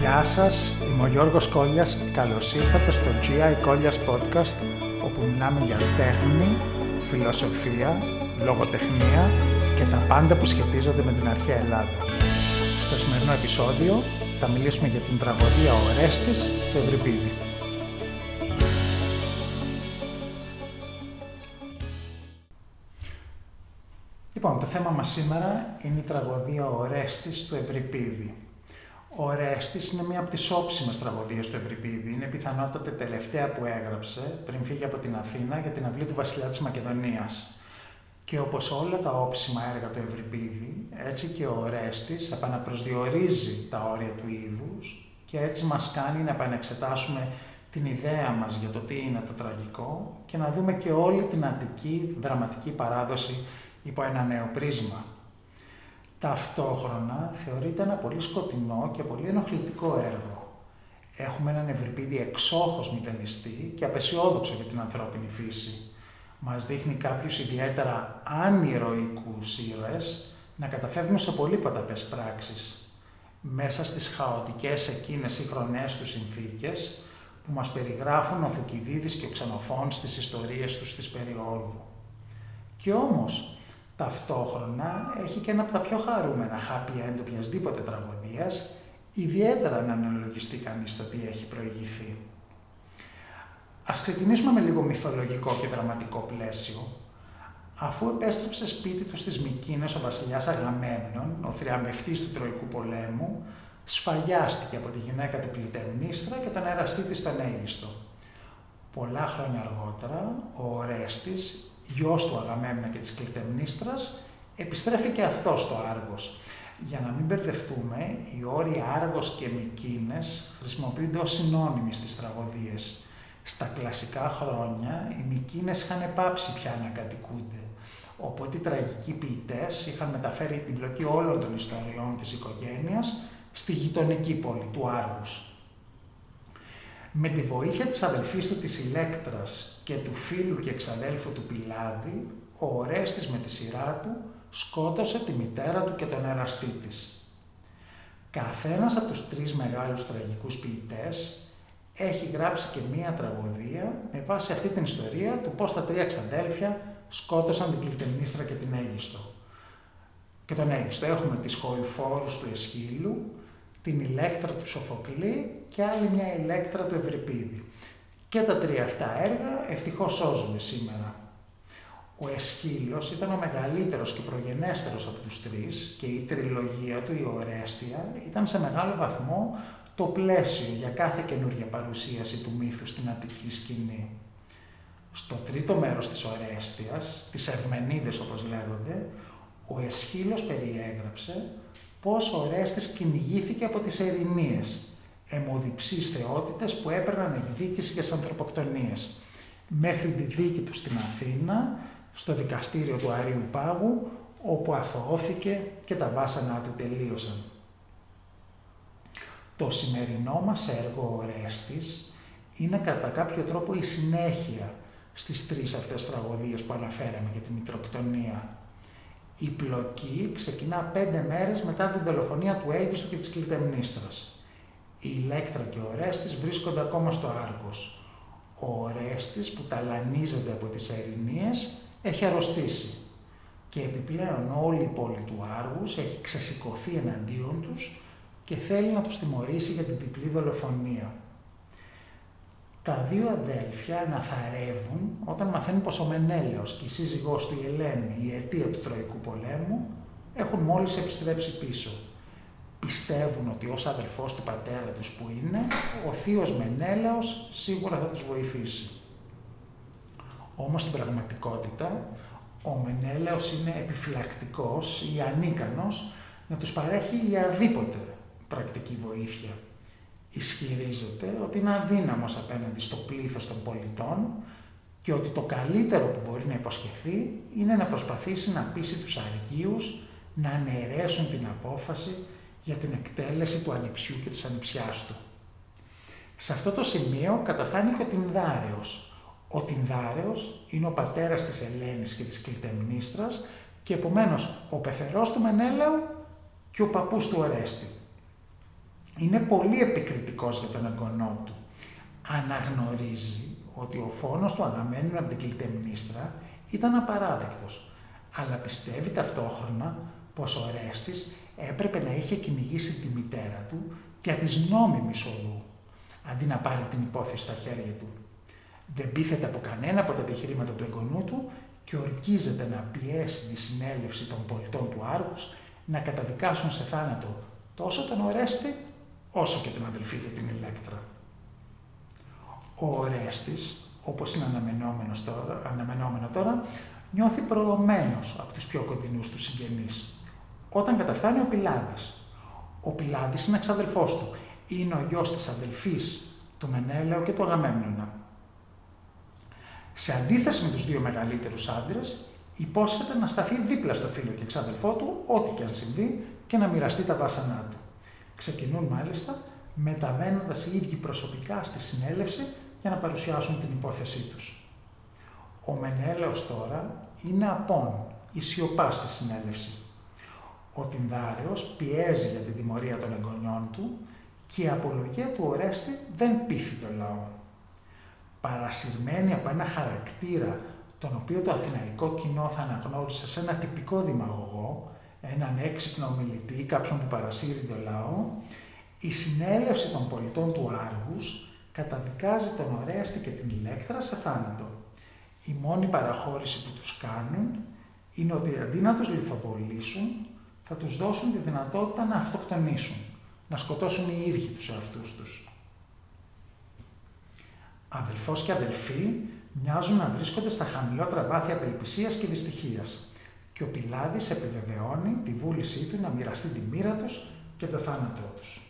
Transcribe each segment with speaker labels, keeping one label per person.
Speaker 1: Γεια σας, είμαι ο Γιώργος Κόλλιας. Καλώς ήρθατε στο GI Κόλλιας Podcast, όπου μιλάμε για τέχνη, φιλοσοφία, λογοτεχνία και τα πάντα που σχετίζονται με την αρχαία Ελλάδα. Στο σημερινό επεισόδιο θα μιλήσουμε για την τραγωδία «Ο Ορέστης» του Ευρυπίδη. Λοιπόν, το θέμα μας σήμερα είναι η τραγωδία «Ο Ορέστης» του Ευρυπίδη. Ο Ορέστης είναι μία από τις όψιμες τραγωδίες του Ευρυπίδη. Είναι πιθανότατα τελευταία που έγραψε πριν φύγει από την Αθήνα για την αυλή του βασιλιά της Μακεδονίας. Και όπως όλα τα όψιμα έργα του Ευρυπίδη, έτσι και ο Ορέστης επαναπροσδιορίζει τα όρια του είδους και έτσι μας κάνει να επανεξετάσουμε την ιδέα μας για το τι είναι το τραγικό και να δούμε και όλη την αντική δραματική παράδοση υπό ένα νέο πρίσμα. Ταυτόχρονα θεωρείται ένα πολύ σκοτεινό και πολύ ενοχλητικό έργο. Έχουμε έναν Ευρυπίδη εξόχως μηδενιστή και απεσιόδοξο για την ανθρώπινη φύση. Μας δείχνει κάποιους ιδιαίτερα ανηρωικούς ήρωες να καταφεύγουν σε πολύ ποταπές πράξεις. Μέσα στις χαοτικές εκείνες οι χρονές τους συνθήκες που μας περιγράφουν ο Θουκυδίδης και ο Ξενοφών στις ιστορίες τους της περίοδου. Και όμως, ταυτόχρονα έχει και ένα από τα πιο χαρούμενα happy end οποιασδήποτε τραγωδίας, ιδιαίτερα να αναλογιστεί κανείς το τι έχει προηγηθεί. Ας ξεκινήσουμε με λίγο μυθολογικό και δραματικό πλαίσιο. Αφού επέστρεψε σπίτι του στις Μικίνες ο βασιλιάς Αγαμέμνων, ο θριαμβευτής του Τροϊκού πολέμου, σφαγιάστηκε από τη γυναίκα του Κλητεμνίστρα και τον εραστή της στον Αίγιστο. Πολλά χρόνια αργότερα, ο Ορέστης, γιος του Αγαμέμνα και της Κλητεμνίστρας, επιστρέφει και αυτός στο Άργος. Για να μην μπερδευτούμε, οι όροι Άργος και Μικίνες χρησιμοποιούνται ως συνώνυμοι στις τραγωδίες. Στα κλασικά χρόνια, οι Μικίνες είχαν πάψει πια να κατοικούνται. Οπότε οι τραγικοί ποιητές είχαν μεταφέρει την πλοκή όλων των ιστοριών της οικογένειας στη γειτονική πόλη του Άργους. Με τη βοήθεια της αδελφής του της Ηλέκτρας και του φίλου και εξαδέλφου του Πιλάδη, ο Ορέστης με τη σειρά του σκότωσε τη μητέρα του και τον εραστή της. Καθένας από τους τρεις μεγάλους τραγικούς ποιητές έχει γράψει και μία τραγωδία με βάση αυτή την ιστορία του πώς τα τρία ξαδέλφια σκότωσαν την Κλειτεμνίστρα και την Αίγιστο. Και τον Αίγιστο έχουμε τις χοηφόρους του Εσχύλου, την ηλέκτρα του Σοφοκλή και άλλη μια ηλέκτρα του Ευρυπίδη. Και τα τρία αυτά έργα ευτυχώς σώζουμε σήμερα. Ο Εσχύλος ήταν ο μεγαλύτερος και προγενέστερος από τους τρεις και η τριλογία του, η Ορέστια, ήταν σε μεγάλο βαθμό το πλαίσιο για κάθε καινούργια παρουσίαση του μύθου στην Αττική σκηνή. Στο τρίτο μέρος της Ορέστιας, τις Ευμενίδες όπως λέγονται, ο Εσχύλος περιέγραψε πώς ο Ορέστης κυνηγήθηκε από τις Ερηνίες, αιμοδιψείς θεότητες που έπαιρναν εκδίκηση για τις ανθρωποκτονίες, μέχρι τη δίκη τους στην Αθήνα, στο δικαστήριο του Αρίου Πάγου, όπου αθωώθηκε και τα βάσανά του τελείωσαν. Το σημερινό μας έργο Ορέστης είναι κατά κάποιο τρόπο η συνέχεια στις τρεις αυτές τραγωδίες που αναφέραμε για τη Μητροκτονία. Η πλοκή ξεκινά πέντε μέρες μετά την δολοφονία του Αίγιστο και της Κλητεμνίστρας. Η Ηλέκτρα και ο Ορέστης βρίσκονται ακόμα στο Άργος. Ο Ορέστης που ταλανίζεται από τις Ερηνίες έχει αρρωστήσει και επιπλέον όλη η πόλη του Άργους έχει ξεσηκωθεί εναντίον τους και θέλει να τους τιμωρήσει για την διπλή δολοφονία. Τα δύο αδέλφια αναθαρεύουν όταν μαθαίνουν πως ο Μενέλεος και η σύζυγός του η Ελένη, η αιτία του Τροϊκού πολέμου, έχουν μόλις επιστρέψει πίσω. Πιστεύουν ότι ως αδελφός του πατέρα τους που είναι, ο θείος Μενέλαος σίγουρα θα τους βοηθήσει. Όμως στην πραγματικότητα, ο Μενέλαος είναι επιφυλακτικός ή ανίκανος να τους παρέχει η αδίποτε πρακτική βοήθεια. Ισχυρίζεται ότι είναι αδύναμος απέναντι στο πλήθος των πολιτών και ότι το καλύτερο που μπορεί να υποσχεθεί είναι να προσπαθήσει να πείσει τους αργίους να αναιρέσουν την απόφαση για την εκτέλεση του ανιψιού και της ανιψιάς του. Σε αυτό το σημείο καταφάνει και ο Τινδάρεος. Ο Τινδάρεος είναι ο πατέρας της Ελένης και της Κλητεμνίστρας και επομένως ο πεθερός του Μενέλαου και ο παππούς του Ορέστη. είναι πολύ επικριτικός για τον εγγονό του. Αναγνωρίζει ότι ο φόνος του Αγαμένου από την κλητεμνίστρα ήταν απαράδεκτος, αλλά πιστεύει ταυτόχρονα πως ο Ρέστης έπρεπε να είχε κυνηγήσει τη μητέρα του για της νόμιμης οδού, αντί να πάρει την υπόθεση στα χέρια του. Δεν πείθεται από κανένα από τα επιχειρήματα του εγγονού του και ορκίζεται να πιέσει τη συνέλευση των πολιτών του Άργους να καταδικάσουν σε θάνατο τόσο τον Ορέστη όσο και την αδελφή του την Ηλέκτρα. Ο Ορέστης, όπως είναι αναμενόμενος τώρα, αναμενόμενο τώρα, νιώθει προδομένος από τους πιο κοντινούς του συγγενείς. Όταν καταφτάνει ο Πιλάδης. Ο Πιλάδης είναι εξαδελφός του. Είναι ο γιος της αδελφής του Μενέλαου και του Αγαμέμνονα. Σε αντίθεση με τους δύο μεγαλύτερους άντρες, υπόσχεται να σταθεί δίπλα στο φίλο και εξάδελφό του, ό,τι και αν συμβεί, και να μοιραστεί τα βάσανά του. Ξεκινούν μάλιστα μεταβαίνοντας οι ίδιοι προσωπικά στη συνέλευση για να παρουσιάσουν την υπόθεσή τους. Ο Μενέλαος τώρα είναι απόν, η σιωπά στη συνέλευση. Ο Τινδάρεος πιέζει για την τιμωρία των εγγονιών του και η απολογία του Ορέστη δεν πείθει το λαό. Παρασυρμένη από ένα χαρακτήρα τον οποίο το αθηναϊκό κοινό θα αναγνώρισε σε ένα τυπικό δημαγωγό, έναν έξυπνο ομιλητή, κάποιον που παρασύρει το λαό, η συνέλευση των πολιτών του Άργους καταδικάζει τον Ορέστη και την Ηλέκτρα σε θάνατο. Η μόνη παραχώρηση που τους κάνουν είναι ότι αντί να τους λιθοβολήσουν, θα τους δώσουν τη δυνατότητα να αυτοκτονήσουν, να σκοτώσουν οι ίδιοι τους εαυτούς τους. Αδελφός και αδελφοί μοιάζουν να βρίσκονται στα χαμηλότερα βάθη απελπισίας και δυστυχίας και ο Πιλάδης επιβεβαιώνει τη βούλησή του να μοιραστεί τη μοίρα τους και το θάνατό τους.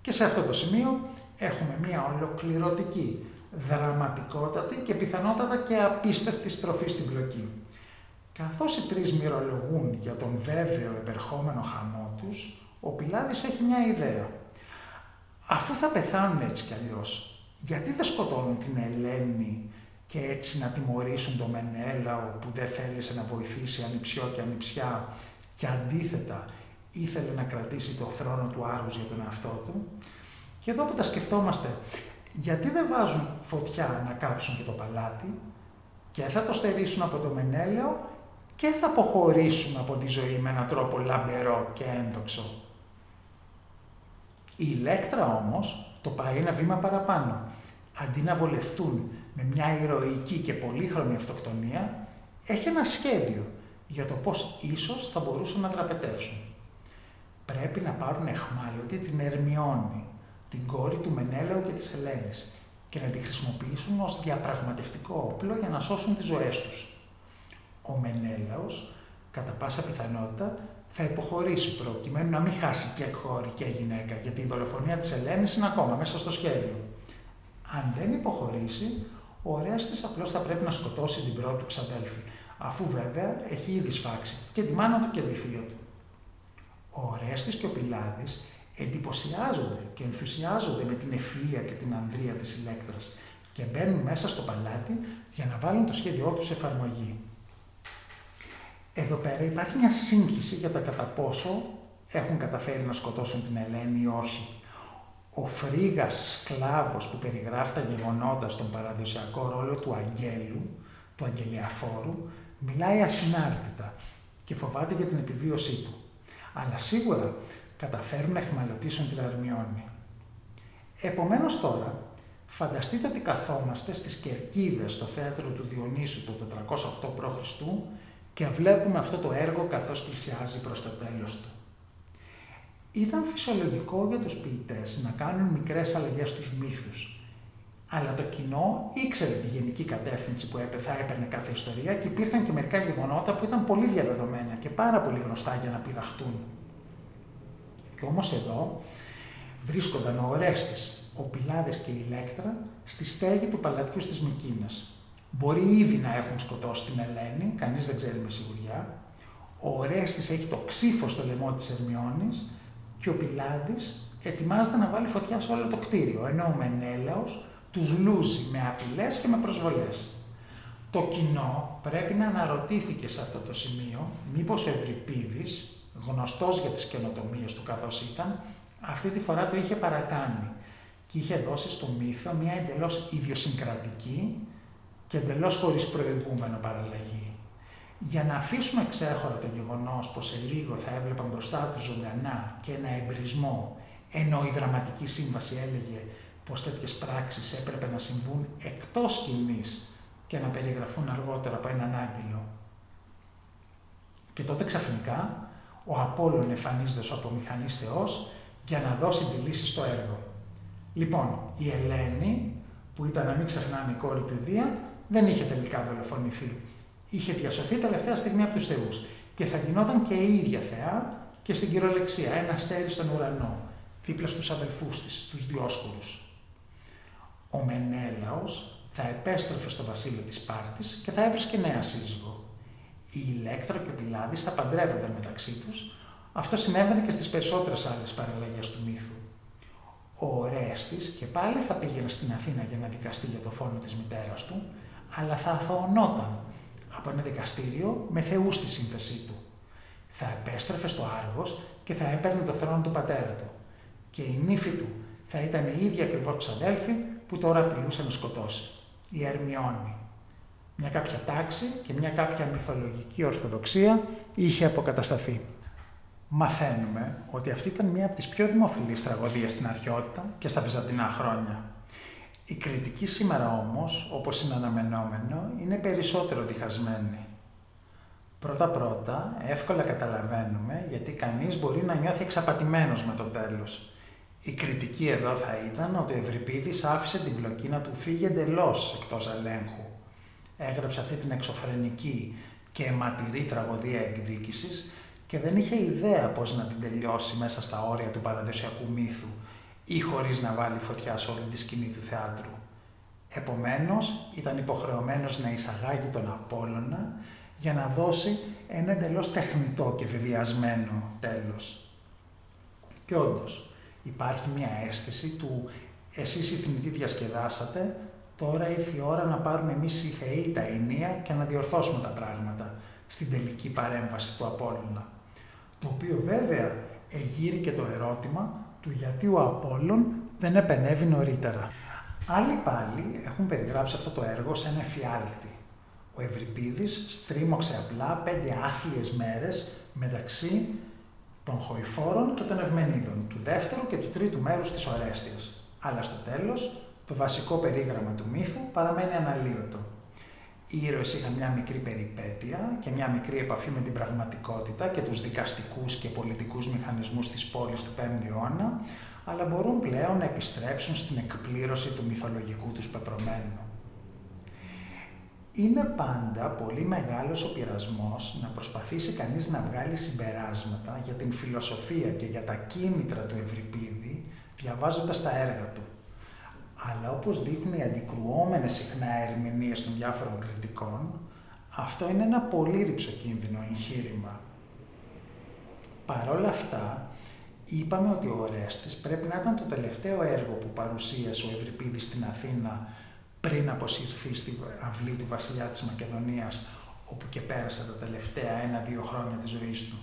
Speaker 1: Και σε αυτό το σημείο έχουμε μια ολοκληρωτική, δραματικότατη και πιθανότατα και απίστευτη στροφή στην πλοκή. Καθώς οι τρεις μυρολογούν για τον βέβαιο επερχόμενο χαμό τους, ο Πιλάδης έχει μια ιδέα. Αφού θα πεθάνουν έτσι κι αλλιώς, γιατί δεν σκοτώνουν την Ελένη και έτσι να τιμωρήσουν τον Μενέλαο που δεν θέλησε να βοηθήσει ανιψιό και ανιψιά και αντίθετα ήθελε να κρατήσει το θρόνο του Άρους για τον εαυτό του. Και εδώ που τα σκεφτόμαστε, γιατί δεν βάζουν φωτιά να κάψουν και το παλάτι και θα το στερήσουν από το Μενέλαο και θα αποχωρήσουν από τη ζωή με έναν τρόπο λαμπερό και ένδοξο. Η Ηλέκτρα όμως το πάει ένα βήμα παραπάνω. Αντί να βολευτούν με μια ηρωική και πολύχρωμη αυτοκτονία, έχει ένα σχέδιο για το πώς ίσως θα μπορούσαν να δραπετεύσουν. Πρέπει να πάρουν εχμάλωτη την Ερμιόνη, την κόρη του Μενέλαου και της Ελένης, και να τη χρησιμοποιήσουν ως διαπραγματευτικό όπλο για να σώσουν τις ζωές τους. Ο Μενέλαος, κατά πάσα πιθανότητα, θα υποχωρήσει προκειμένου να μην χάσει και κόρη και γυναίκα, γιατί η δολοφονία της Ελένης είναι ακόμα μέσα στο σχέδιο. Αν δεν υποχωρήσει, ο Ορέστης απλώς θα πρέπει να σκοτώσει την πρώτη του ξαδέλφη, αφού βέβαια έχει ήδη σφάξει και τη μάνα του και τη θεία του. Ο Ορέστης και ο Πιλάδης εντυπωσιάζονται και ενθουσιάζονται με την ευφυΐα και την ανδρεία της ηλέκτρας και μπαίνουν μέσα στο παλάτι για να βάλουν το σχέδιό τους σε εφαρμογή. Εδώ πέρα υπάρχει μια σύγχυση για το κατά πόσο έχουν καταφέρει να σκοτώσουν την Ελένη ή όχι. Ο φρίγας σκλάβος που περιγράφει τα γεγονότα στον παραδοσιακό ρόλο του αγγέλου, του αγγελιαφόρου, μιλάει ασυνάρτητα και φοβάται για την επιβίωσή του. Αλλά σίγουρα καταφέρουν να εχμαλωτήσουν την Αρμιόνη. Επομένως τώρα, φανταστείτε ότι καθόμαστε στις Κερκίδες στο θέατρο του Διονύσου το 408 π.Χ και βλέπουμε αυτό το έργο καθώς πλησιάζει προς το τέλος του. Ήταν φυσιολογικό για τους ποιητές να κάνουν μικρές αλλαγές στους μύθους, αλλά το κοινό ήξερε τη γενική κατεύθυνση που θα έπαιρνε κάθε ιστορία και υπήρχαν και μερικά γεγονότα που ήταν πολύ διαδεδομένα και πάρα πολύ γνωστά για να πειραχτούν. Και όμως εδώ βρίσκονταν ο Ορέστης, ο Πιλάδες και η Ηλέκτρα στη στέγη του παλατιού στις Μικίνες, Μπορεί ήδη να έχουν σκοτώσει την Ελένη, κανείς δεν ξέρει με σιγουριά. Ο Ορέστης έχει το ξύφος στο λαιμό της Ερμιόνης και ο Πιλάντης ετοιμάζεται να βάλει φωτιά σε όλο το κτίριο, ενώ ο Μενέλαος τους λούζει με απειλές και με προσβολές. Το κοινό πρέπει να αναρωτήθηκε σε αυτό το σημείο μήπως ο Ευρυπίδης, γνωστός για τις καινοτομίες του καθώς ήταν, αυτή τη φορά το είχε παρακάνει και είχε δώσει στο μύθο μια εντελώς ιδιοσυγκρατική και εντελώς χωρίς προηγούμενο παραλλαγή. Για να αφήσουμε ξέχωρα το γεγονός πως σε λίγο θα έβλεπαν μπροστά τους ζωντανά και ένα εμπρισμό, ενώ η δραματική σύμβαση έλεγε πως τέτοιες πράξεις έπρεπε να συμβούν εκτός σκηνής και να περιγραφούν αργότερα από έναν άγγελο. Και τότε ξαφνικά ο Απόλλων εμφανίζεται ως απομηχανής Θεός για να δώσει τη λύση στο έργο. Λοιπόν, η Ελένη, που ήταν να μην ξεχνάμε η κόρη του Δία, δεν είχε τελικά δολοφονηθεί. Είχε διασωθεί τελευταία στιγμή από τους θεούς και θα γινόταν και η ίδια θεά και στην κυριολεξία, ένα αστέρι στον ουρανό, δίπλα στους αδελφούς της, τους Διόσκουρους. Ο Μενέλαος θα επέστρεφε στο βασίλειο της Σπάρτης και θα έβρισκε νέα σύζυγο. Η Ηλέκτρα και ο Πιλάδης θα παντρεύονταν μεταξύ τους. Αυτό συνέβαινε και στις περισσότερες άλλες παραλλαγές του μύθου. Ο Ορέστης και πάλι θα πήγαινε στην Αθήνα για να δικαστεί για το φόνο της μητέρας του, αλλά θα αθωωνόταν από ένα δικαστήριο με θεούς στη σύνθεσή του. Θα επέστρεφε στο Άργος και θα έπαιρνε το θρόνο του πατέρα του. Και η νύφη του θα ήταν η ίδια ακριβώς ξαδέλφη που τώρα απειλούσε να σκοτώσει. Η Ερμιόνη. Μια κάποια τάξη και μια κάποια μυθολογική ορθοδοξία είχε αποκατασταθεί. Μαθαίνουμε ότι αυτή ήταν μία από τις πιο δημοφιλείς τραγωδίες στην αρχαιότητα και στα βυζαντινά χρόνια. Η κριτική σήμερα όμως, όπως είναι αναμενόμενο, είναι περισσότερο διχασμένη. Πρώτα-πρώτα, εύκολα καταλαβαίνουμε γιατί κανείς μπορεί να νιώθει εξαπατημένος με το τέλος. Η κριτική εδώ θα ήταν ότι ο Ευρυπίδης άφησε την πλοκή να του φύγει εντελώς εκτός ελέγχου. Έγραψε αυτή την εξωφρενική και αιματηρή τραγωδία εκδίκησης και δεν είχε ιδέα πώς να την τελειώσει μέσα στα όρια του παραδοσιακού μύθου ή χωρίς να βάλει φωτιά σε όλη τη σκηνή του θεάτρου. Επομένως, ήταν υποχρεωμένος να εισαγάγει τον Απόλλωνα για να δώσει ένα εντελώς τεχνητό και βεβαιασμένο τέλος. Και όντως, υπάρχει μια αίσθηση του εσείς οι θνητοί διασκεδάσατε, τώρα ήρθε η ώρα να πάρουμε εμείς οι θεοί τα ενία και να διορθώσουμε τα πράγματα στην τελική παρέμβαση του Απόλλωνα. Το οποίο βέβαια εγείρει και το ερώτημα του γιατί ο Απόλλων δεν επενεύει νωρίτερα. Άλλοι πάλι έχουν περιγράψει αυτό το έργο σε ένα εφιάλτη. Ο Ευρυπίδης στρίμωξε απλά πέντε άθλιες μέρες μεταξύ των Χοηφόρων και των Ευμενίδων, του δεύτερου και του τρίτου μέρους της Ορέστιας. Αλλά στο τέλος, το βασικό περίγραμμα του μύθου παραμένει αναλύωτο. Οι ήρωες είχαν μια μικρή περιπέτεια και μια μικρή επαφή με την πραγματικότητα και τους δικαστικούς και πολιτικούς μηχανισμούς της πόλης του 5ου αιώνα, αλλά μπορούν πλέον να επιστρέψουν στην εκπλήρωση του μυθολογικού τους πεπρωμένου. Είναι πάντα πολύ μεγάλος ο πειρασμός να προσπαθήσει κανείς να βγάλει συμπεράσματα για την φιλοσοφία και για τα κίνητρα του Ευρυπίδη, διαβάζοντας τα έργα του αλλά όπως δείχνουν οι αντικρουόμενες συχνά ερμηνείες των διάφορων κριτικών, αυτό είναι ένα πολύ ρηψοκίνδυνο εγχείρημα. Παρόλα αυτά, είπαμε ότι ο Ορέστης πρέπει να ήταν το τελευταίο έργο που παρουσίασε ο Ευρυπίδης στην Αθήνα πριν αποσυρθεί στη αυλή του βασιλιά της Μακεδονίας, όπου και πέρασε τα τελευταία ένα-δύο χρόνια της ζωής του.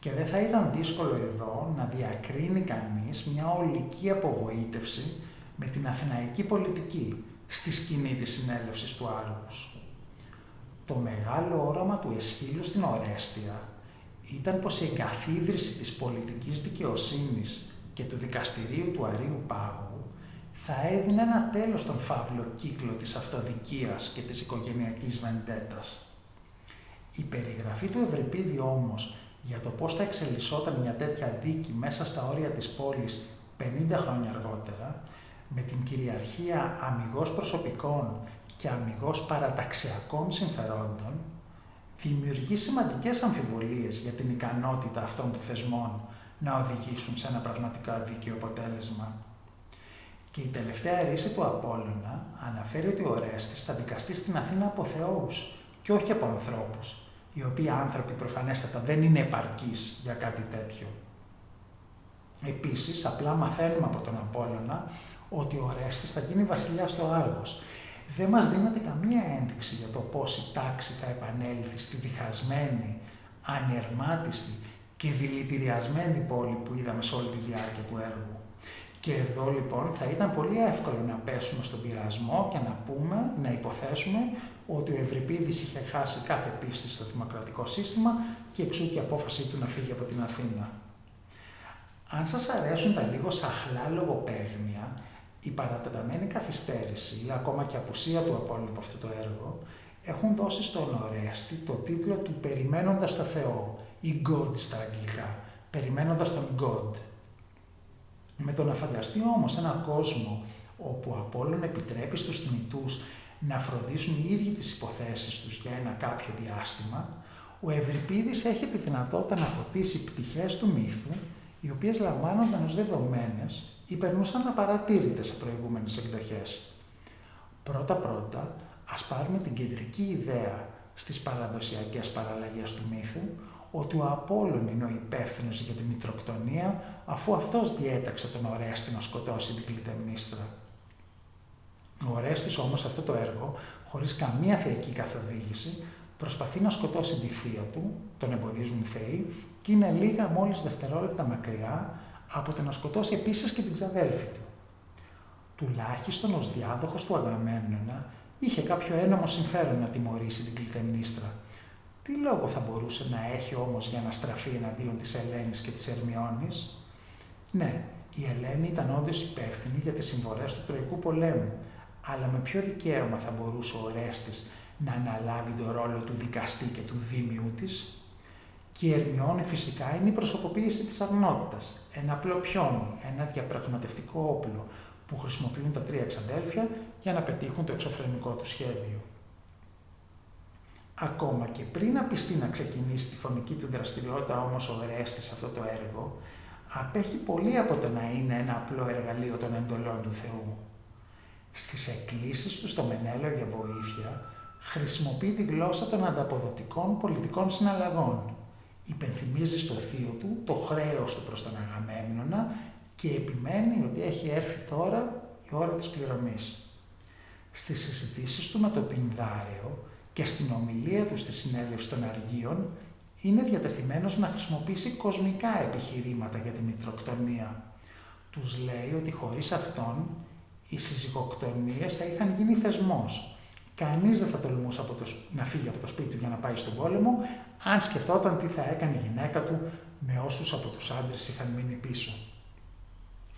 Speaker 1: Και δεν θα ήταν δύσκολο εδώ να διακρίνει κανείς μια ολική απογοήτευση με την αθηναϊκή πολιτική στη σκηνή της συνέλευσης του Άργους. Το μεγάλο όραμα του Εσχύλου στην Ορέστια ήταν πως η εγκαθίδρυση της πολιτικής δικαιοσύνης και του δικαστηρίου του Αρίου Πάγου θα έδινε ένα τέλος στον φαύλο κύκλο της αυτοδικίας και της οικογενειακής βεντέτας. Η περιγραφή του Ευρυπίδη όμως για το πώς θα εξελισσόταν μια τέτοια δίκη μέσα στα όρια της πόλης 50 χρόνια αργότερα με την κυριαρχία αμυγός προσωπικών και αμυγός παραταξιακών συμφερόντων, δημιουργεί σημαντικές αμφιβολίες για την ικανότητα αυτών των θεσμών να οδηγήσουν σε ένα πραγματικά δίκαιο αποτέλεσμα. Και η τελευταία ρίση του Απόλλωνα αναφέρει ότι ο Ορέστης θα δικαστεί στην Αθήνα από θεούς και όχι από ανθρώπους, οι οποίοι άνθρωποι προφανέστατα δεν είναι επαρκείς για κάτι τέτοιο. Επίσης, απλά μαθαίνουμε από τον Απόλλωνα ότι ο Ρέστης θα γίνει βασιλιάς στο Άργος. Δεν μας δίνεται καμία ένδειξη για το πώς η τάξη θα επανέλθει στη διχασμένη, ανερμάτιστη και δηλητηριασμένη πόλη που είδαμε σε όλη τη διάρκεια του έργου. Και εδώ λοιπόν θα ήταν πολύ εύκολο να πέσουμε στον πειρασμό και να πούμε, να υποθέσουμε ότι ο Ευρυπίδης είχε χάσει κάθε πίστη στο δημοκρατικό σύστημα και εξού και η απόφασή του να φύγει από την Αθήνα. Αν σας αρέσουν τα λίγο σαχλά λογοπαίγνια, η παρατεταμένη καθυστέρηση ή ακόμα και απουσία του Απόλλωνα από αυτό το έργο έχουν δώσει στον Ορέστη το τίτλο του «Περιμένοντας το Θεό» ή «God» στα αγγλικά, «Περιμένοντας τον God». Με το να φανταστεί όμως ένα κόσμο όπου ο Απόλλων επιτρέπει στους θνητούς να φροντίσουν οι ίδιοι τις υποθέσεις τους για ένα κάποιο διάστημα, ο Ευρυπίδης έχει τη δυνατότητα να φωτίσει πτυχές του μύθου, οι οποίες λαμβάνονταν ως δεδομένες ή περνούσαν απαρατήρητες σε προηγούμενες εκδοχές. Πρώτα-πρώτα, ας πάρουμε την κεντρική ιδέα στις παραδοσιακές παραλλαγές του μύθου, ότι ο Απόλλων είναι ο υπεύθυνος για τη μητροκτονία, αφού αυτός διέταξε τον Ορέστη να σκοτώσει την Κλητεμνίστρα. Ο Ορέστης όμως αυτό το έργο, χωρίς καμία θεϊκή καθοδήγηση, προσπαθεί να σκοτώσει τη θεία του, τον εμποδίζουν οι θεοί, και είναι λίγα μόλις δευτερόλεπτα μακριά από το να σκοτώσει επίσης και την ξαδέλφη του. Τουλάχιστον ως διάδοχος του Αγαμέμνονα είχε κάποιο ένομο συμφέρον να τιμωρήσει την Κλητεμνίστρα. Τι λόγο θα μπορούσε να έχει όμως για να στραφεί εναντίον της Ελένης και της Ερμιώνης; Ναι, η Ελένη ήταν όντως υπεύθυνη για τις συμβολές του Τροϊκού πολέμου, αλλά με ποιο δικαίωμα θα μπορούσε ο Ορέστης να αναλάβει τον ρόλο του δικαστή και του δίμιου της; Και η Ερμιόνη φυσικά είναι η προσωποποίηση της αρνότητας, ένα απλό πιόνι, ένα διαπραγματευτικό όπλο που χρησιμοποιούν τα τρία εξαντέλφια για να πετύχουν το εξωφρενικό του σχέδιο. Ακόμα και πριν να πιστεί να ξεκινήσει τη φωνική του δραστηριότητα όμως ο Ρέστης σε αυτό το έργο, απέχει πολύ από το να είναι ένα απλό εργαλείο των εντολών του Θεού. Στις εκκλήσεις του στο Μενέλο για βοήθεια, χρησιμοποιεί τη γλώσσα των ανταποδοτικών πολιτικών συναλλαγών. Υπενθυμίζει στο θείο του το χρέος του προς τον Αγαμέμνονα και επιμένει ότι έχει έρθει τώρα η ώρα της πληρωμής. Στις συζητήσεις του με τον Πινδάριο και στην ομιλία του στη συνέλευση των Αργίων είναι διατεθειμένος να χρησιμοποιήσει κοσμικά επιχειρήματα για τη μητροκτονία. Τους λέει ότι χωρίς αυτόν οι συζυγοκτονίες θα είχαν γίνει θεσμός. Κανείς δεν θα τολμούσε από το, να φύγει από το σπίτι του για να πάει στον πόλεμο, αν σκεφτόταν τι θα έκανε η γυναίκα του με όσους από τους άντρες είχαν μείνει πίσω.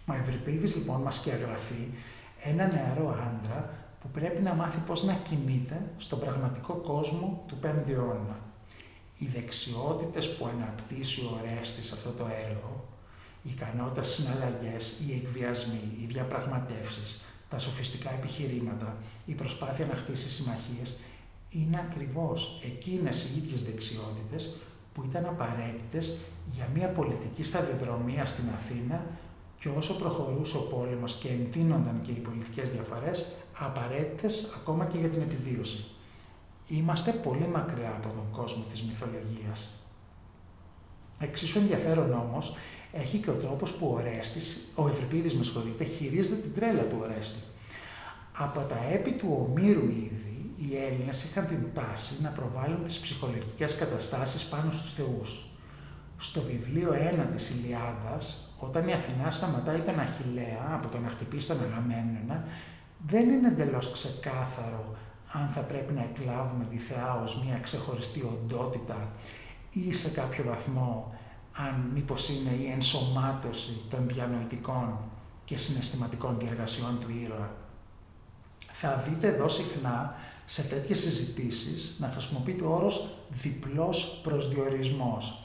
Speaker 1: Ο Ευρυπίδης λοιπόν μας σκιαγραφεί ένα νεαρό άντρα που πρέπει να μάθει πώς να κινείται στον πραγματικό κόσμο του 5ου αιώνα. Οι δεξιότητες που αναπτύσσει ο Ορέστης σε αυτό το έργο, η ικανότητα συναλλαγές, οι εκβιασμοί, οι διαπραγματεύσεις, τα σοφιστικά επιχειρήματα, η προσπάθεια να χτίσει συμμαχίες, είναι ακριβώς εκείνες οι ίδιες δεξιότητες που ήταν απαραίτητες για μια πολιτική σταδιοδρομία στην Αθήνα και όσο προχωρούσε ο πόλεμος και εντείνονταν και οι πολιτικές διαφορές, απαραίτητες ακόμα και για την επιβίωση. Είμαστε πολύ μακριά από τον κόσμο της μυθολογίας. Εξίσου ενδιαφέρον όμως έχει και ο τρόπος που ο Ρέστης, ο Ευρυπίδης με συγχωρείτε, χειρίζεται την τρέλα του Ορέστη. Από τα έπι του Ομήρου ήδη, οι Έλληνες είχαν την τάση να προβάλλουν τις ψυχολογικές καταστάσεις πάνω στους θεούς. Στο βιβλίο 1 της Ηλιάδας, όταν η Αθηνά σταματάει τον Αχιλέα από το να χτυπήσει τον Αγαμέμνονα, δεν είναι εντελώς ξεκάθαρο αν θα πρέπει να εκλάβουμε τη θεά ως μια ξεχωριστή οντότητα ή σε κάποιο βαθμό αν μήπως είναι η ενσωμάτωση των διανοητικών και συναισθηματικών διεργασιών του ήρωα. Θα δείτε εδώ συχνά σε τέτοιες συζητήσεις να χρησιμοποιείται ο όρος διπλός προσδιορισμός.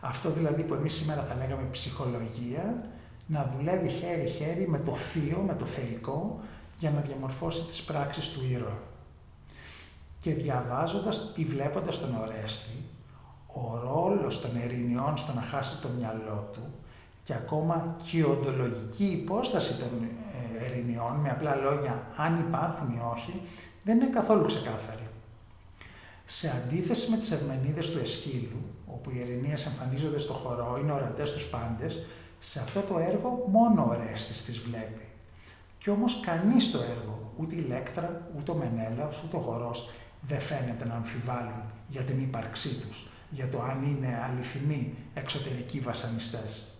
Speaker 1: Αυτό δηλαδή που εμείς σήμερα θα λέγαμε ψυχολογία, να δουλεύει χέρι-χέρι με το θείο, με το θεϊκό, για να διαμορφώσει τις πράξεις του ήρωα. Και διαβάζοντας ή βλέποντας τον Ορέστη, ο ρόλος των ερηνιών στο να χάσει το μυαλό του και ακόμα και η οντολογική υπόσταση των ε, ερηνιών, με απλά λόγια αν υπάρχουν ή όχι, δεν είναι καθόλου ξεκάθαρη. Σε αντίθεση με τις ευμενίδες του Εσχύλου, όπου οι ερηνίες εμφανίζονται στο χορό, είναι ορατές στους πάντες, σε αυτό το έργο μόνο ο Ρέστης τις βλέπει. Κι όμως κανείς στο έργο, ούτε η Λέκτρα, ούτε ο Μενέλαος, ούτε ο Χορός, δεν φαίνεται να αμφιβάλλουν για την ύπαρξή τους, για το αν είναι αληθινοί εξωτερικοί βασανιστές.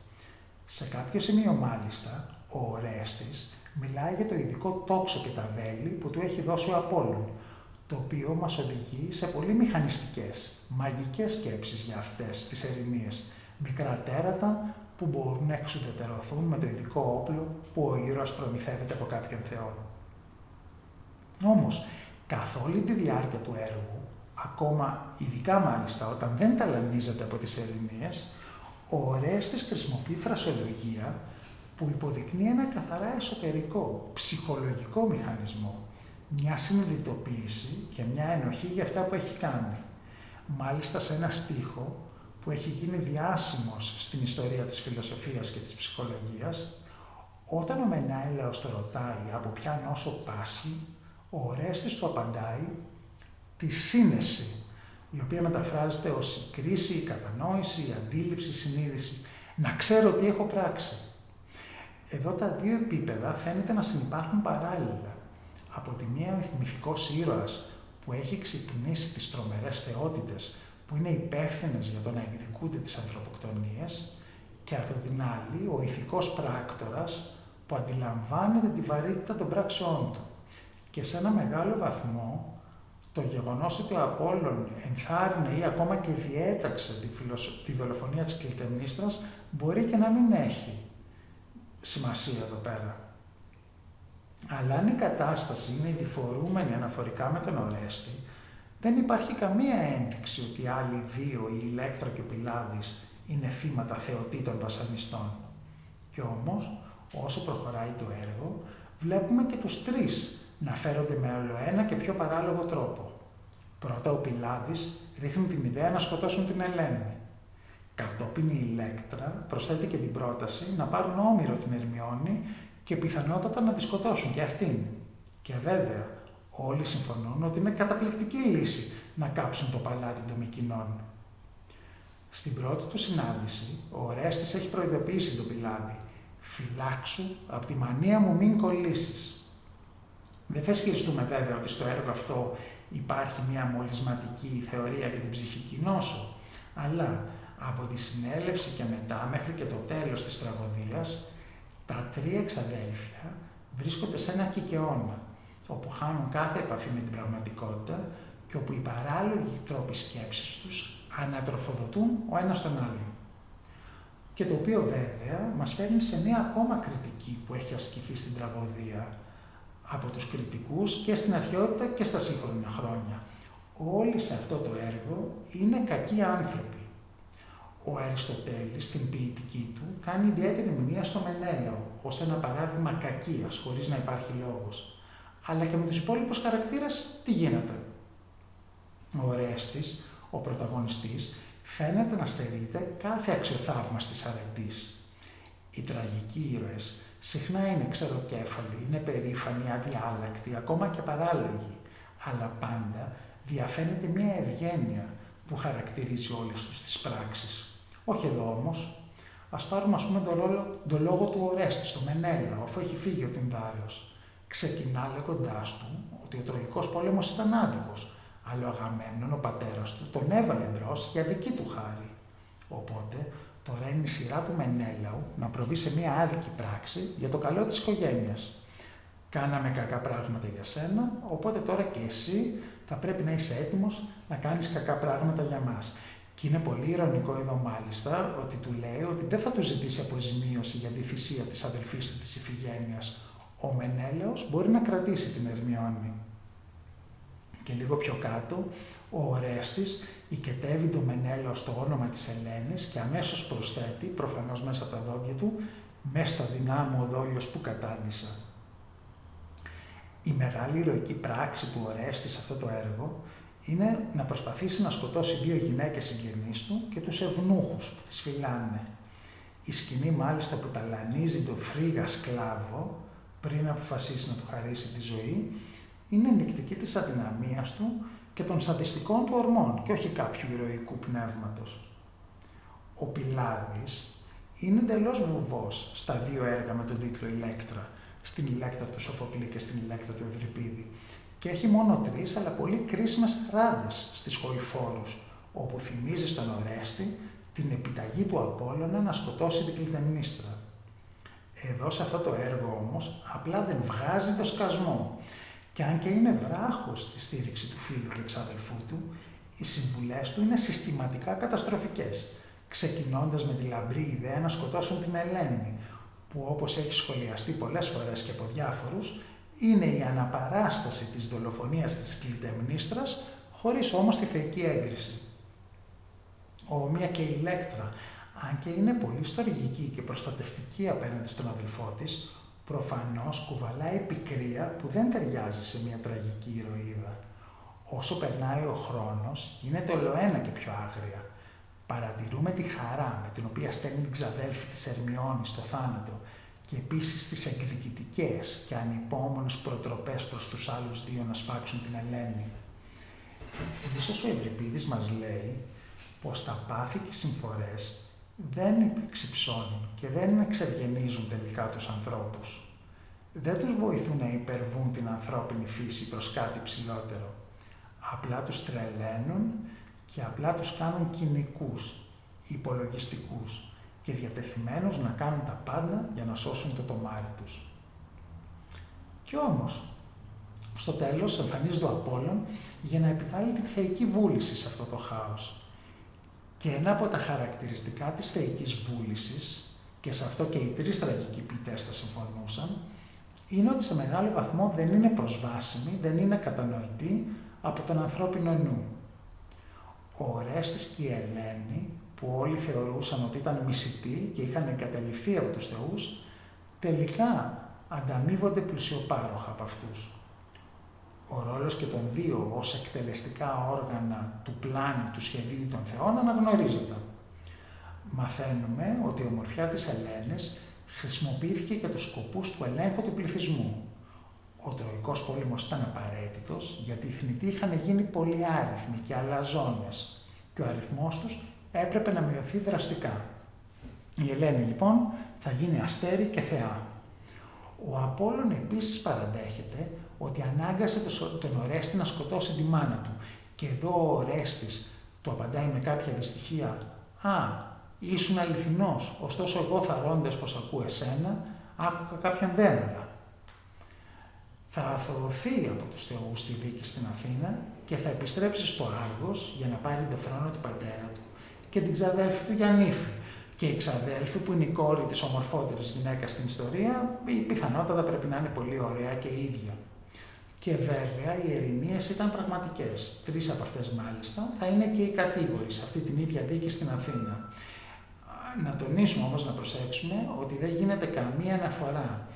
Speaker 1: Σε κάποιο σημείο μάλιστα, ο Ορέστης μιλάει για το ειδικό τόξο και τα βέλη που του έχει δώσει ο Απόλλων, το οποίο μας οδηγεί σε πολύ μηχανιστικές, μαγικές σκέψεις για αυτές τις ερηνίες, μικρά τέρατα που μπορούν να εξουδετερωθούν με το ειδικό όπλο που ο ήρωας προμηθεύεται από κάποιον θεό. Όμως, καθ' όλη τη διάρκεια του έργου, ακόμα ειδικά μάλιστα όταν δεν ταλανίζεται από τις ερηνίες, ο Ορέστης χρησιμοποιεί φρασολογία που υποδεικνύει ένα καθαρά εσωτερικό, ψυχολογικό μηχανισμό, μια συνειδητοποίηση και μια ενοχή για αυτά που έχει κάνει. Μάλιστα σε ένα στίχο που έχει γίνει διάσημος στην ιστορία της φιλοσοφίας και της ψυχολογίας, όταν ο Μενάηλαος το ρωτάει από ποια νόσο πάσχει, ο Ορέστης του απαντάει τη σύνεση, η οποία μεταφράζεται ως η κρίση, η κατανόηση, η αντίληψη, η συνείδηση. Να ξέρω τι έχω πράξει. Εδώ τα δύο επίπεδα φαίνεται να συνεπάρχουν παράλληλα. Από τη μία ο μυθικός ήρωας που έχει ξυπνήσει τις τρομερές θεότητες που είναι υπεύθυνες για το να εκδικούνται τις ανθρωποκτονίες και από την άλλη ο ηθικός πράκτορας που αντιλαμβάνεται τη βαρύτητα των πράξεών του. Και σε ένα μεγάλο βαθμό το γεγονός ότι ο Απόλλων ενθάρρυνε ή ακόμα και διέταξε τη, τη δολοφονία της Κλητεμνίστρας μπορεί και να μην έχει σημασία εδώ πέρα. Αλλά αν η κατάσταση είναι διφορούμενη αναφορικά με τον Ορέστη, δεν υπάρχει καμία ένδειξη ότι οι άλλοι δύο, η Ηλέκτρα και ο Πιλάδης, είναι θύματα θεοτήτων βασανιστών. Κι όμως, όσο προχωράει το έργο, βλέπουμε και τους τρεις να φέρονται με όλο ένα και πιο παράλογο τρόπο. Πρώτα ο Πιλάδης ρίχνει την ιδέα να σκοτώσουν την Ελένη. Κατόπιν η Ηλέκτρα προσθέτει και την πρόταση να πάρουν όμοιρο την Ερμιόνη και πιθανότατα να τη σκοτώσουν και αυτήν. Και βέβαια, όλοι συμφωνούν ότι είναι καταπληκτική λύση να κάψουν το παλάτι των Μικινών. Στην πρώτη του συνάντηση, ο Ορέστης έχει προειδοποιήσει τον Πιλάδη «Φυλάξου, από τη μανία μου μην κολλήσεις». Δεν θα ισχυριστούμε βέβαια ότι στο έργο αυτό υπάρχει μια μολυσματική θεωρία για την ψυχική νόσο, αλλά από τη συνέλευση και μετά μέχρι και το τέλος της τραγωδίας, τα τρία εξαδέλφια βρίσκονται σε ένα κικαιώνα, όπου χάνουν κάθε επαφή με την πραγματικότητα και όπου οι παράλογοι τρόποι σκέψης τους ανατροφοδοτούν ο ένας τον άλλον. Και το οποίο βέβαια μας φέρνει σε μια ακόμα κριτική που έχει ασκηθεί στην τραγωδία από τους κριτικούς και στην αρχαιότητα και στα σύγχρονα χρόνια. Όλοι σε αυτό το έργο είναι κακοί άνθρωποι ο Αριστοτέλης στην ποιητική του κάνει ιδιαίτερη μνήμα στο Μενέλαο ως ένα παράδειγμα κακίας, χωρίς να υπάρχει λόγος. Αλλά και με τους υπόλοιπους χαρακτήρες τι γίνεται. Ο Ρέστης, ο πρωταγωνιστής, φαίνεται να στερείται κάθε αξιοθαύμαστης αρετής. Οι τραγικοί ήρωες συχνά είναι ξεροκέφαλοι, είναι περήφανοι, αδιάλακτοι, ακόμα και παράλογοι, αλλά πάντα διαφαίνεται μια ευγένεια που χαρακτηρίζει όλες τους τις πράξεις. Όχι εδώ όμως. Α πάρουμε, ας πούμε, τον, ρόλο, τον λόγο του Ορέστη στο Μενέλα, αφού έχει φύγει ο Τινδάριο. Ξεκινά λέγοντάς του ότι ο Τροϊκός πόλεμος ήταν άδικος, αλλά ο Αγαμένον, ο πατέρας του, τον έβαλε μπρος για δική του χάρη. Οπότε τώρα είναι η σειρά του Μενέλαου να προβεί σε μια άδικη πράξη για το καλό της οικογένειας. Κάναμε κακά πράγματα για σένα, οπότε τώρα και εσύ θα πρέπει να είσαι έτοιμος να κάνεις κακά πράγματα για μας. Και είναι πολύ ηρωνικό εδώ μάλιστα ότι του λέει ότι δεν θα του ζητήσει αποζημίωση για τη θυσία της αδελφής του της Ιφηγένειας. Ο Μενέλεος μπορεί να κρατήσει την Ερμιόνη. Και λίγο πιο κάτω, ο Ορέστης οικετεύει το Μενέλαο στο όνομα της Ελένης και αμέσως προσθέτει, προφανώς μέσα από τα δόντια του, «Μέσα στα δυνάμω ο δόλιος που κατάντησα». Η μεγάλη ηρωική πράξη του Ορέστη σε αυτό το έργο είναι να προσπαθήσει να σκοτώσει δύο γυναίκες συγγενείς του και τους ευνούχους που τις φυλάνε. Η σκηνή μάλιστα που ταλανίζει το φρίγα σκλάβο πριν αποφασίσει να του χαρίσει τη ζωή είναι ενδεικτική της αδυναμίας του και των σαντιστικών του ορμών και όχι κάποιου ηρωικού πνεύματος. Ο Πιλάδης είναι εντελώς βουβός στα δύο έργα με τον τίτλο «Ηλέκτρα», στην Ηλέκτρα του Σοφοκλή και στην Ηλέκτρα του Ευρυπίδη και έχει μόνο τρεις αλλά πολύ κρίσιμες ράντες στις χωηφόρους, όπου θυμίζει στον Ορέστη την επιταγή του Απόλλωνα να σκοτώσει την Κλητεμνίστρα. Εδώ σε αυτό το έργο όμως απλά δεν βγάζει το σκασμό και αν και είναι βράχος στη στήριξη του φίλου και εξαδελφού του, οι συμβουλές του είναι συστηματικά καταστροφικές, ξεκινώντας με τη λαμπρή ιδέα να σκοτώσουν την Ελένη, που όπως έχει σχολιαστεί πολλές φορές και από διάφορους, είναι η αναπαράσταση της δολοφονίας της Κλητεμνίστρας, χωρίς όμως τη θεϊκή έγκριση. Όμοια και η Ηλέκτρα, αν και είναι πολύ στοργική και προστατευτική απέναντι στον αδελφό της, προφανώς κουβαλάει πικρία που δεν ταιριάζει σε μια τραγική ηρωίδα. Όσο περνάει ο χρόνος, γίνεται ολοένα και πιο άγρια. Παρατηρούμε τη χαρά με την οποία στέλνει την ξαδέλφη της Ερμιώνη στο θάνατο και επίσης τις εκδικητικές και ανυπόμονες προτροπές προς τους άλλους δύο να σφάξουν την Ελένη. Ίσως ο Ευρυπίδης μας λέει πως τα πάθη και συμφορές δεν ξυψώνουν και δεν εξευγενίζουν τελικά τους ανθρώπους. Δεν τους βοηθούν να υπερβούν την ανθρώπινη φύση προς κάτι ψηλότερο. Απλά τους τρελαίνουν και απλά τους κάνουν κοινικούς, υπολογιστικούς και διατεθειμένους να κάνουν τα πάντα για να σώσουν το τομάρι τους. Κι όμως, στο τέλος εμφανίζεται ο Απόλλων για να επιβάλλει την θεϊκή βούληση σε αυτό το χάος και ένα από τα χαρακτηριστικά της θεϊκής βούλησης, και σε αυτό και οι τρεις τραγικοί ποιητές θα συμφωνούσαν, είναι ότι σε μεγάλο βαθμό δεν είναι προσβάσιμη, δεν είναι κατανοητή από τον ανθρώπινο νου. Ο Ορέστης και η Ελένη, που όλοι θεωρούσαν ότι ήταν μισητοί και είχαν εγκαταλειφθεί από τους θεούς, τελικά ανταμείβονται πλουσιοπάροχα από αυτούς ο ρόλος και των δύο ως εκτελεστικά όργανα του πλάνου του σχεδίου των θεών αναγνωρίζεται. Μαθαίνουμε ότι η ομορφιά της Ελένης χρησιμοποιήθηκε για τους σκοπούς του ελέγχου του πληθυσμού. Ο Τροϊκός πόλεμος ήταν απαραίτητος γιατί οι θνητοί είχαν γίνει πολύ άριθμοι και αλαζόνες και ο αριθμός τους έπρεπε να μειωθεί δραστικά. Η Ελένη λοιπόν θα γίνει αστέρι και θεά. Ο Απόλλων επίσης παραδέχεται ότι ανάγκασε τον Ορέστη να σκοτώσει τη μάνα του. Και εδώ ο Ορέστης του απαντάει με κάποια δυστυχία «Α, ήσουν αληθινός, ωστόσο εγώ θαρρώντας πως ακούω εσένα, άκουγα κάποιον δέμελα». Θα αθωωωθεί από τους θεούς στη δίκη στην Αθήνα και θα επιστρέψει στο Άργος για να πάρει το θρόνο του πατέρα του και την ξαδέλφη του Γιαννήφη. Και η ξαδέλφη που είναι η κόρη της ομορφότερης γυναίκας στην ιστορία, η πιθανότατα πρέπει να είναι πολύ ωραία και ίδια. Και βέβαια οι ερηνίε ήταν πραγματικές. Τρεις από αυτές μάλιστα θα είναι και οι κατήγοροι σε αυτή την ίδια δίκη στην Αθήνα. Να τονίσουμε όμως να προσέξουμε ότι δεν γίνεται καμία αναφορά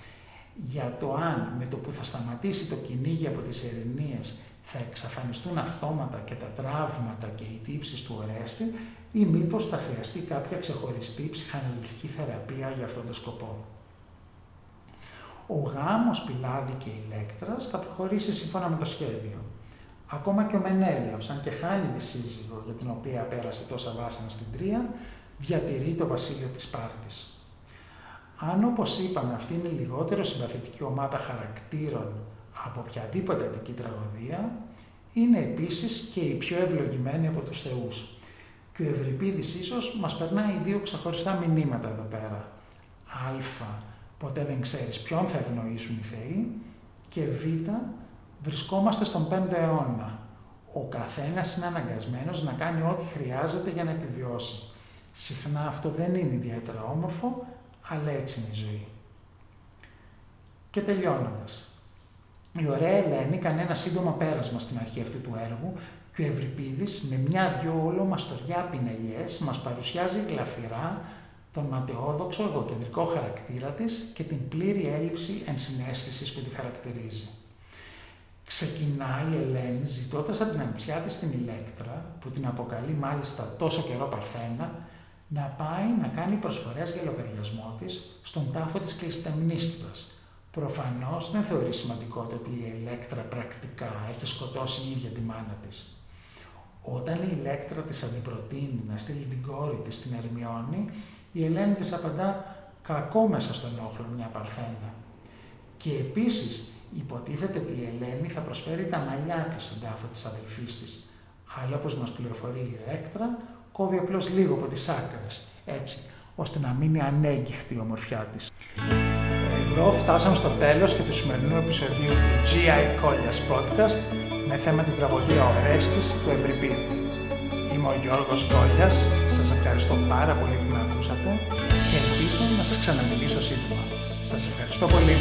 Speaker 1: για το αν με το που θα σταματήσει το κυνήγι από τις ερηνίε θα εξαφανιστούν αυτόματα και τα τραύματα και οι τύψεις του Ορέστη ή μήπως θα χρειαστεί κάποια ξεχωριστή ψυχαναλυτική θεραπεία για αυτόν τον σκοπό ο γάμος Πιλάδη και Ηλέκτρας θα προχωρήσει σύμφωνα με το σχέδιο. Ακόμα και ο Μενέλαος, αν και χάνει τη σύζυγο για την οποία πέρασε τόσα βάσανα στην Τρία, διατηρεί το βασίλειο της Σπάρτης. Αν όπως είπαμε αυτή είναι λιγότερο συμπαθητική ομάδα χαρακτήρων από οποιαδήποτε αντική τραγωδία, είναι επίσης και η πιο ευλογημένη από τους θεούς. Και ο Ευρυπίδης ίσως μας περνάει δύο ξεχωριστά μηνύματα εδώ πέρα. Α, ποτέ δεν ξέρεις ποιον θα ευνοήσουν οι Θεοί και β, βρισκόμαστε στον 5ο αιώνα. Ο καθένας είναι αναγκασμένος να κάνει ό,τι χρειάζεται για να επιβιώσει. Συχνά αυτό δεν είναι ιδιαίτερα όμορφο, αλλά έτσι είναι η ζωή. Και τελειώνοντας. Η ωραία Ελένη κάνει ένα σύντομο πέρασμα στην αρχή αυτού του έργου και ο Ευρυπίδης με μια-δυο όλο μαστοριά πινελιές μας παρουσιάζει γλαφυρά τον ματαιόδοξο εγωκεντρικό χαρακτήρα της και την πλήρη έλλειψη ενσυναίσθησης που τη χαρακτηρίζει. Ξεκινάει η Ελένη ζητώντας από την ανιψιά της την Ηλέκτρα, που την αποκαλεί μάλιστα τόσο καιρό Παρθένα, να πάει να κάνει προσφορές για λογαριασμό της στον τάφο της Κλειστεμνίστρας. Προφανώς δεν θεωρεί σημαντικό το ότι η Ηλέκτρα πρακτικά έχει σκοτώσει η ίδια τη μάνα της. Όταν η Ηλέκτρα της αντιπροτείνει να στείλει την κόρη της στην Ερμιόνη, η Ελένη της απαντά κακό μέσα στον όχλο μια παρθένα. Και επίσης υποτίθεται ότι η Ελένη θα προσφέρει τα μαλλιά της στον τάφο της αδελφής της. Αλλά όπως μας πληροφορεί η Ρέκτρα, κόβει απλώς λίγο από τις άκρες, έτσι, ώστε να μείνει ανέγκυχτη η ομορφιά της. Εδώ φτάσαμε στο τέλος και του σημερινού επεισοδίου του GI Collias Podcast με θέμα την τραγωδία «Ο Ρέστης» του Ευρυπίδη. Είμαι ο Γιώργος Κόλλιας, σας ευχαριστώ πάρα πολύ που με ακούσατε και ελπίζω να σας ξαναμιλήσω σύντομα. Σας ευχαριστώ πολύ.